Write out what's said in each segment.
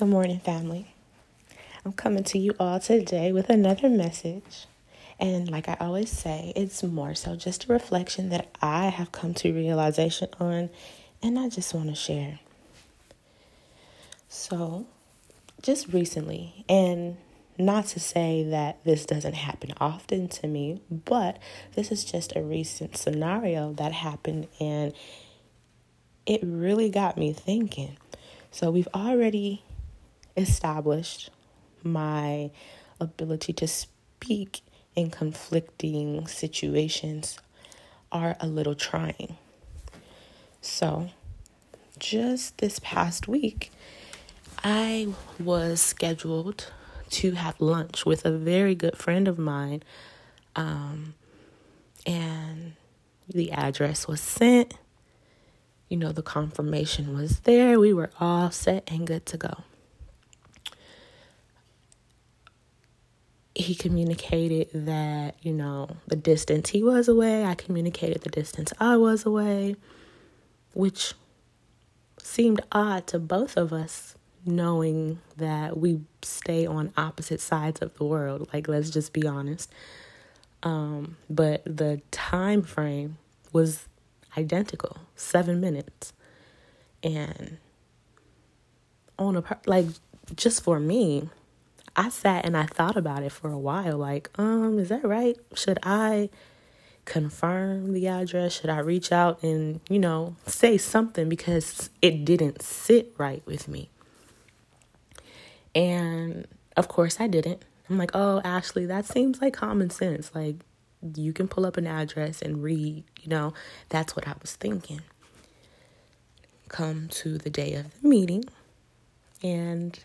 Good morning, family. I'm coming to you all today with another message. And like I always say, it's more so just a reflection that I have come to realization on, and I just want to share. So, just recently, and not to say that this doesn't happen often to me, but this is just a recent scenario that happened, and it really got me thinking. So, we've already established my ability to speak in conflicting situations are a little trying. So, just this past week, I was scheduled to have lunch with a very good friend of mine. Um, and the address was sent. You know, the confirmation was there. We were all set and good to go. He communicated that, you know, the distance he was away, I communicated the distance I was away, which seemed odd to both of us knowing that we stay on opposite sides of the world like let's just be honest. Um, but the time frame was identical 7 minutes. And on a like just for me I sat and I thought about it for a while like, um, is that right? Should I confirm the address? Should I reach out and, you know, say something because it didn't sit right with me? And of course I didn't. I'm like, oh, Ashley, that seems like common sense. Like, you can pull up an address and read, you know, that's what I was thinking. Come to the day of the meeting, and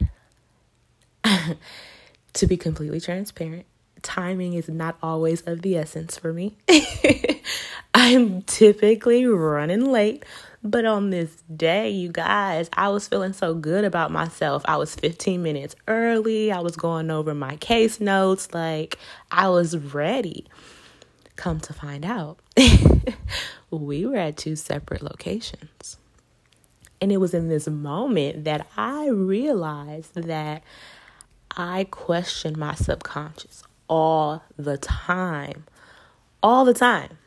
to be completely transparent, timing is not always of the essence for me. I'm typically running late, but on this day, you guys, I was feeling so good about myself. I was 15 minutes early. I was going over my case notes. Like, I was ready. Come to find out, we were at two separate locations. And it was in this moment that I realized that I question my subconscious all the time. All the time.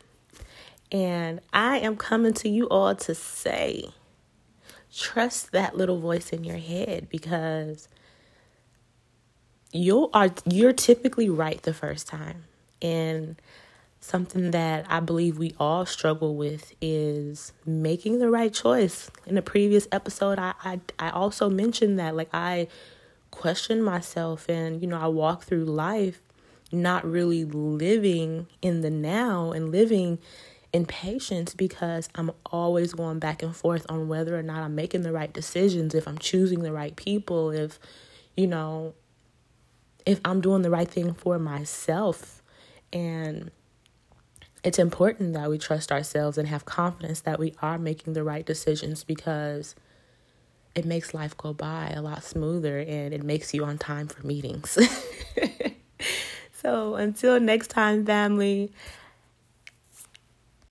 And I am coming to you all to say, trust that little voice in your head because you are you're typically right the first time. And something that I believe we all struggle with is making the right choice. In a previous episode, I I, I also mentioned that like I question myself and you know I walk through life not really living in the now and living in patience because I'm always going back and forth on whether or not I'm making the right decisions, if I'm choosing the right people, if you know if I'm doing the right thing for myself. And it's important that we trust ourselves and have confidence that we are making the right decisions because it makes life go by a lot smoother and it makes you on time for meetings. so until next time, family,